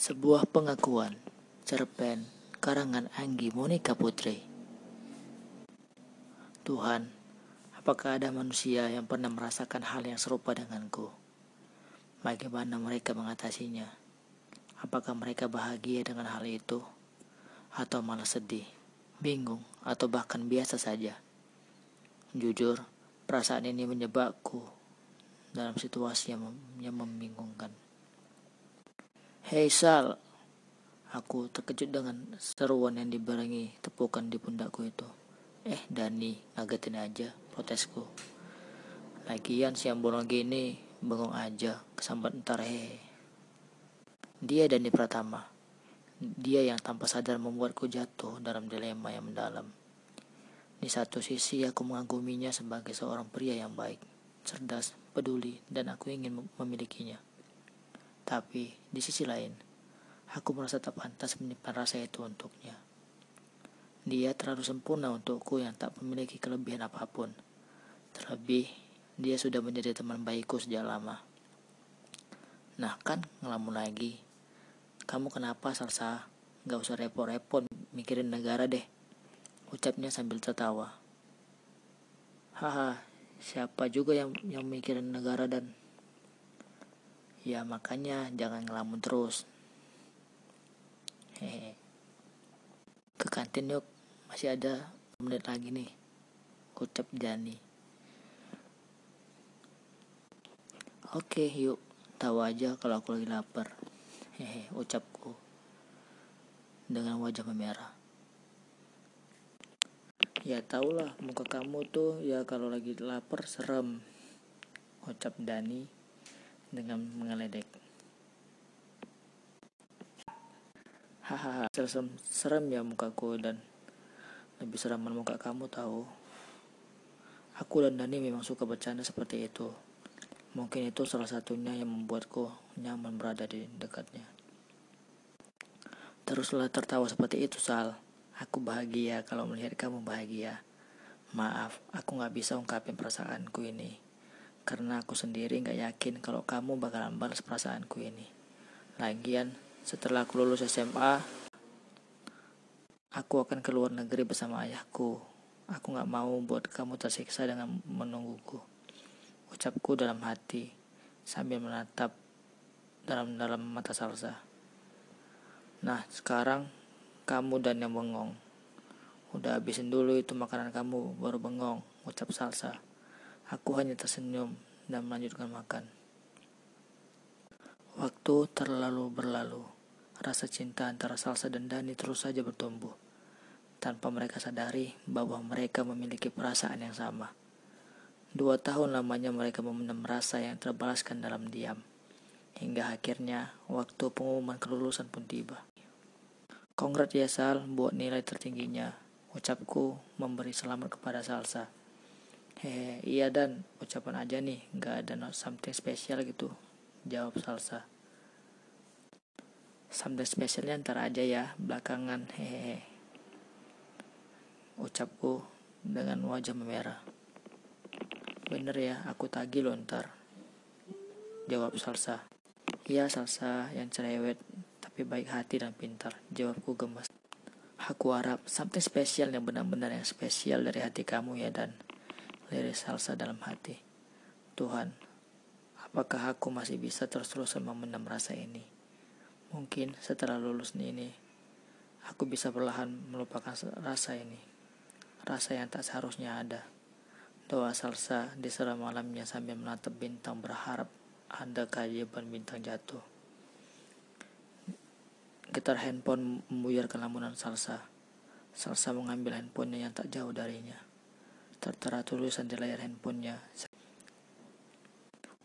Sebuah pengakuan cerpen karangan Anggi Monika Putri. Tuhan, apakah ada manusia yang pernah merasakan hal yang serupa denganku? Bagaimana mereka mengatasinya? Apakah mereka bahagia dengan hal itu? Atau malah sedih, bingung, atau bahkan biasa saja? Jujur, perasaan ini menyebabku dalam situasi yang, yang membingungkan. Hei Sal, aku terkejut dengan seruan yang dibarengi tepukan di pundakku itu. Eh Dani, ngagetin aja protesku. Lagian siang bolong gini, bengong aja, kesambat ntar he. Dia Dani Pratama. Dia yang tanpa sadar membuatku jatuh dalam dilema yang mendalam. Di satu sisi aku mengaguminya sebagai seorang pria yang baik, cerdas, peduli, dan aku ingin memilikinya. Tapi di sisi lain, aku merasa tak pantas menyimpan rasa itu untuknya. Dia terlalu sempurna untukku yang tak memiliki kelebihan apa pun. Terlebih, dia sudah menjadi teman baikku sejak lama. Nah kan, ngelamun lagi. Kamu kenapa, Salsa? Gak usah repot-repot mikirin negara deh. Ucapnya sambil tertawa. Haha, siapa juga yang yang mikirin negara dan Ya makanya jangan ngelamun terus. Hehe. Ke kantin yuk, masih ada menit lagi nih. Ucap Jani. Oke yuk, tahu aja kalau aku lagi lapar. Hehe, ucapku dengan wajah memerah. Ya tahulah muka kamu tuh ya kalau lagi lapar serem. Ucap Dani dengan mengeledek. Hahaha, serem, serem ya mukaku dan lebih seram muka kamu tahu. Aku dan Dani memang suka bercanda seperti itu. Mungkin itu salah satunya yang membuatku nyaman berada di dekatnya. Teruslah tertawa seperti itu, Sal. Aku bahagia kalau melihat kamu bahagia. Maaf, aku gak bisa ungkapin perasaanku ini karena aku sendiri nggak yakin kalau kamu bakalan balas perasaanku ini. Lagian, setelah aku lulus SMA, aku akan ke luar negeri bersama ayahku. Aku nggak mau buat kamu tersiksa dengan menungguku. Ucapku dalam hati, sambil menatap dalam-dalam mata Salsa. Nah, sekarang kamu dan yang bengong. Udah habisin dulu itu makanan kamu, baru bengong, ucap Salsa. Aku hanya tersenyum dan melanjutkan makan. Waktu terlalu berlalu. Rasa cinta antara Salsa dan Dani terus saja bertumbuh. Tanpa mereka sadari bahwa mereka memiliki perasaan yang sama. Dua tahun lamanya mereka memendam rasa yang terbalaskan dalam diam. Hingga akhirnya waktu pengumuman kelulusan pun tiba. Kongrat ya Sal buat nilai tertingginya. Ucapku memberi selamat kepada Salsa. Hehe, iya dan ucapan aja nih, nggak ada not something spesial gitu. Jawab Salsa. Something spesialnya ntar aja ya, belakangan. Hehehe. Ucapku dengan wajah memerah. Bener ya, aku tagih lo ntar. Jawab Salsa. Iya Salsa yang cerewet, tapi baik hati dan pintar. Jawabku gemas. Aku harap something spesial yang benar-benar yang spesial dari hati kamu ya dan liris salsa dalam hati. Tuhan, apakah aku masih bisa terus-terusan memendam rasa ini? Mungkin setelah lulus ini, aku bisa perlahan melupakan rasa ini. Rasa yang tak seharusnya ada. Doa salsa di seram malamnya sambil menatap bintang berharap ada keajaiban bintang jatuh. Getar handphone membuyarkan lamunan salsa. Salsa mengambil handphonenya yang tak jauh darinya tertera tulisan di layar handphonenya.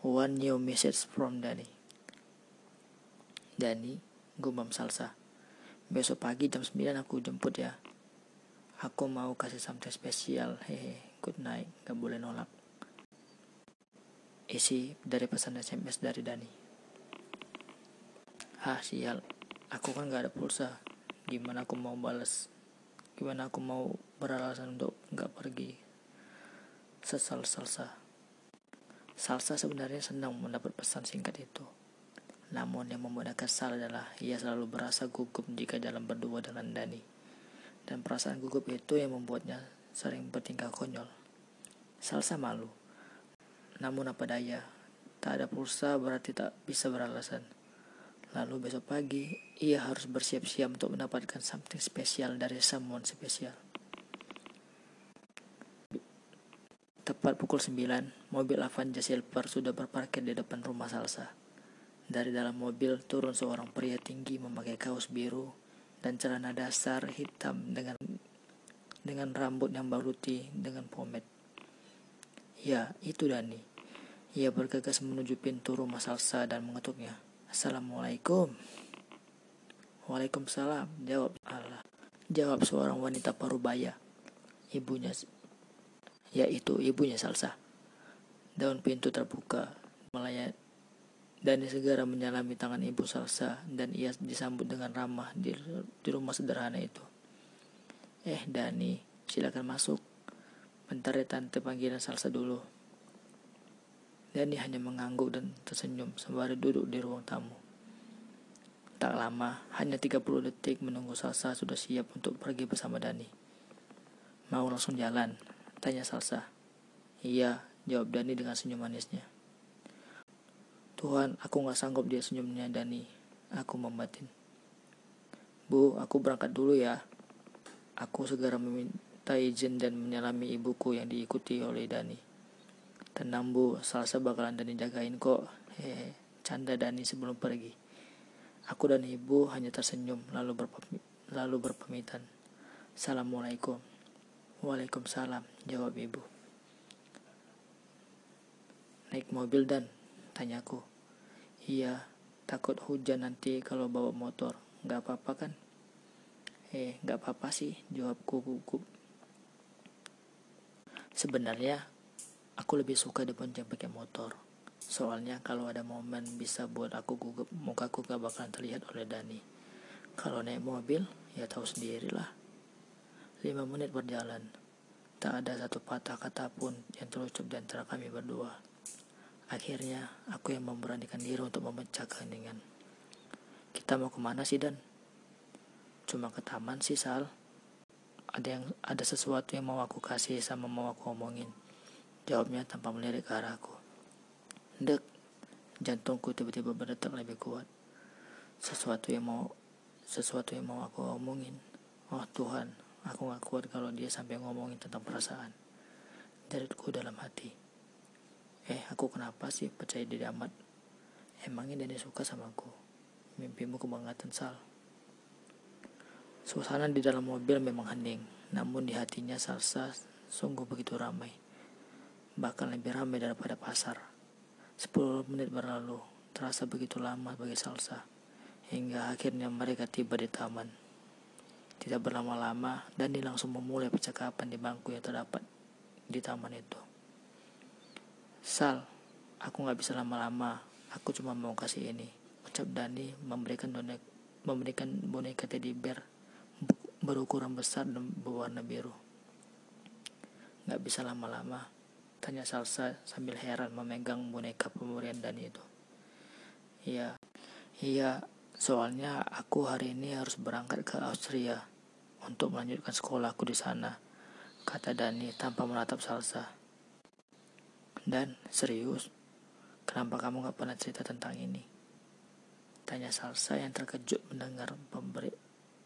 One new message from Dani. Dani, gumam salsa. Besok pagi jam 9 aku jemput ya. Aku mau kasih something spesial. Hehe, good night. Gak boleh nolak. Isi dari pesan SMS dari Dani. Ah, sial. Aku kan gak ada pulsa. Gimana aku mau balas? Gimana aku mau beralasan untuk gak pergi? Sesal salsa. Salsa sebenarnya senang mendapat pesan singkat itu. Namun yang membuatnya kesal adalah ia selalu berasa gugup jika dalam berdua dengan Dani. Dan perasaan gugup itu yang membuatnya sering bertingkah konyol. Salsa malu. Namun apa daya, tak ada pulsa berarti tak bisa beralasan. Lalu besok pagi, ia harus bersiap-siap untuk mendapatkan something spesial dari someone spesial. Tepat pukul 9, mobil Avanza Silver sudah berparkir di depan rumah Salsa. Dari dalam mobil turun seorang pria tinggi memakai kaos biru dan celana dasar hitam dengan dengan rambut yang baruti dengan pomade. Ya, itu Dani. Ia bergegas menuju pintu rumah Salsa dan mengetuknya. Assalamualaikum. Waalaikumsalam, jawab Allah. Jawab seorang wanita parubaya. Ibunya, yaitu ibunya Salsa. Daun pintu terbuka, melayani Dani segera menyalami tangan ibu Salsa dan ia disambut dengan ramah di, di rumah sederhana itu. Eh Dani, silakan masuk. Bentar ya tante panggilan Salsa dulu. Dani hanya mengangguk dan tersenyum sembari duduk di ruang tamu. Tak lama, hanya 30 detik menunggu Salsa sudah siap untuk pergi bersama Dani. Mau langsung jalan? Tanya Salsa. Iya, jawab Dani dengan senyum manisnya. Tuhan, aku gak sanggup dia senyumnya Dani. Aku membatin. Bu, aku berangkat dulu ya. Aku segera meminta izin dan menyalami ibuku yang diikuti oleh Dani. Tenang bu, salsa bakalan Dani jagain kok. Hehe, canda Dani sebelum pergi. Aku dan ibu hanya tersenyum lalu, lalu berpamitan. Assalamualaikum. Waalaikumsalam, jawab ibu. Naik mobil dan Tanyaku. Iya, takut hujan nanti kalau bawa motor. Gak apa-apa kan? Eh, gak apa-apa sih, jawabku gugup. Sebenarnya, aku lebih suka dibonceng pakai motor. Soalnya kalau ada momen bisa buat aku gugup, mukaku gak bakalan terlihat oleh Dani. Kalau naik mobil, ya tahu sendirilah. Lima menit berjalan, tak ada satu patah kata pun yang terucap di antara kami berdua. Akhirnya, aku yang memberanikan diri untuk memecah keheningan. Kita mau ke mana sih, Dan? Cuma ke taman sih, Sal. Ada yang ada sesuatu yang mau aku kasih sama mau aku omongin. Jawabnya tanpa melirik ke arahku. Dek, jantungku tiba-tiba berdetak lebih kuat. Sesuatu yang mau sesuatu yang mau aku omongin. Oh Tuhan, aku gak kuat kalau dia sampai ngomongin tentang perasaan. Jeritku dalam hati. Eh, aku kenapa sih percaya diri amat? Emangnya Dani suka sama aku? Mimpimu kebanggaan Sal. Suasana di dalam mobil memang hening, namun di hatinya Salsa sungguh begitu ramai. Bahkan lebih ramai daripada pasar. Sepuluh menit berlalu, terasa begitu lama bagi Salsa. Hingga akhirnya mereka tiba di taman. Tidak berlama-lama, Dani langsung memulai percakapan di bangku yang terdapat di taman itu. Sal, aku gak bisa lama-lama. Aku cuma mau kasih ini. Ucap Dani memberikan donek, memberikan boneka teddy bear berukuran besar dan berwarna biru. Gak bisa lama-lama. Tanya Salsa sambil heran memegang boneka pemberian Dani itu. Iya, iya. Soalnya aku hari ini harus berangkat ke Austria untuk melanjutkan sekolahku di sana, kata Dani tanpa menatap Salsa. Dan serius, kenapa kamu gak pernah cerita tentang ini? Tanya Salsa yang terkejut mendengar pemberi,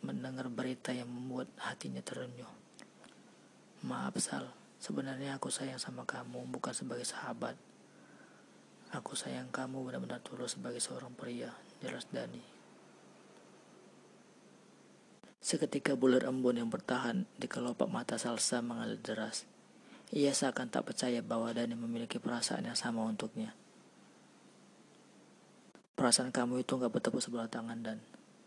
mendengar berita yang membuat hatinya terenyuh. Maaf Sal, sebenarnya aku sayang sama kamu bukan sebagai sahabat. Aku sayang kamu benar-benar tulus sebagai seorang pria, jelas Dani. Seketika bulir embun yang bertahan di kelopak mata Salsa mengalir deras. Ia seakan tak percaya bahwa Dani memiliki perasaan yang sama untuknya. Perasaan kamu itu gak bertepuk sebelah tangan dan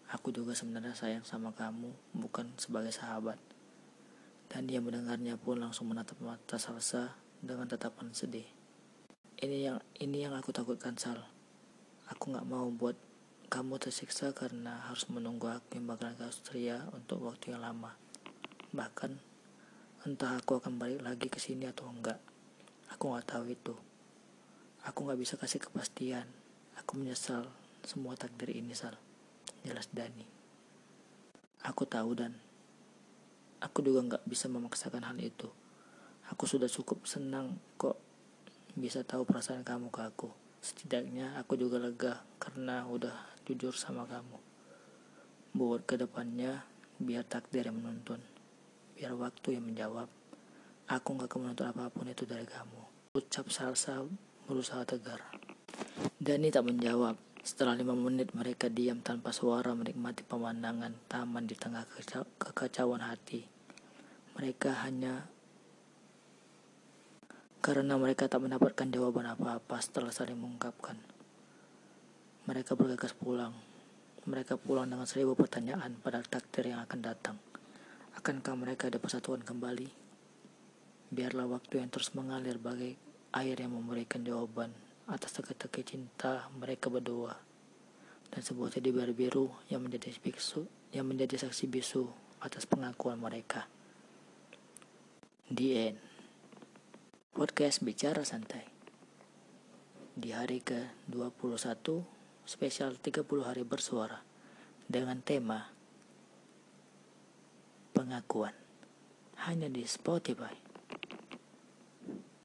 aku juga sebenarnya sayang sama kamu bukan sebagai sahabat. Dan dia mendengarnya pun langsung menatap mata Salsa dengan tatapan sedih. Ini yang ini yang aku takutkan Sal. Aku gak mau buat kamu tersiksa karena harus menunggu aku bakalan ke Austria untuk waktu yang lama. Bahkan Entah aku akan balik lagi ke sini atau enggak. Aku nggak tahu itu. Aku nggak bisa kasih kepastian. Aku menyesal semua takdir ini Sal jelas Dani aku tahu dan aku juga nggak bisa memaksakan hal itu aku sudah cukup senang kok bisa tahu perasaan kamu ke aku setidaknya aku juga lega karena udah jujur sama kamu. Buat ke depannya biar takdir yang menuntun. Biar waktu yang menjawab. Aku nggak akan menuntut apa pun itu dari kamu. Ucap salsa berusaha tegar. Dani tak menjawab. Setelah lima menit mereka diam tanpa suara menikmati pemandangan taman di tengah kekacauan hati. Mereka hanya karena mereka tak mendapatkan jawaban apa-apa setelah saling mengungkapkan. Mereka bergegas pulang. Mereka pulang dengan seribu pertanyaan pada takdir yang akan datang. Akankah mereka ada persatuan kembali? Biarlah waktu yang terus mengalir bagai air yang memberikan jawaban atas teka-teki cinta mereka berdua dan sebuah teddy biru yang menjadi biksu yang menjadi saksi bisu atas pengakuan mereka. The end. Podcast bicara santai. Di hari ke-21 spesial 30 hari bersuara dengan tema pengakuan hanya di Spotify.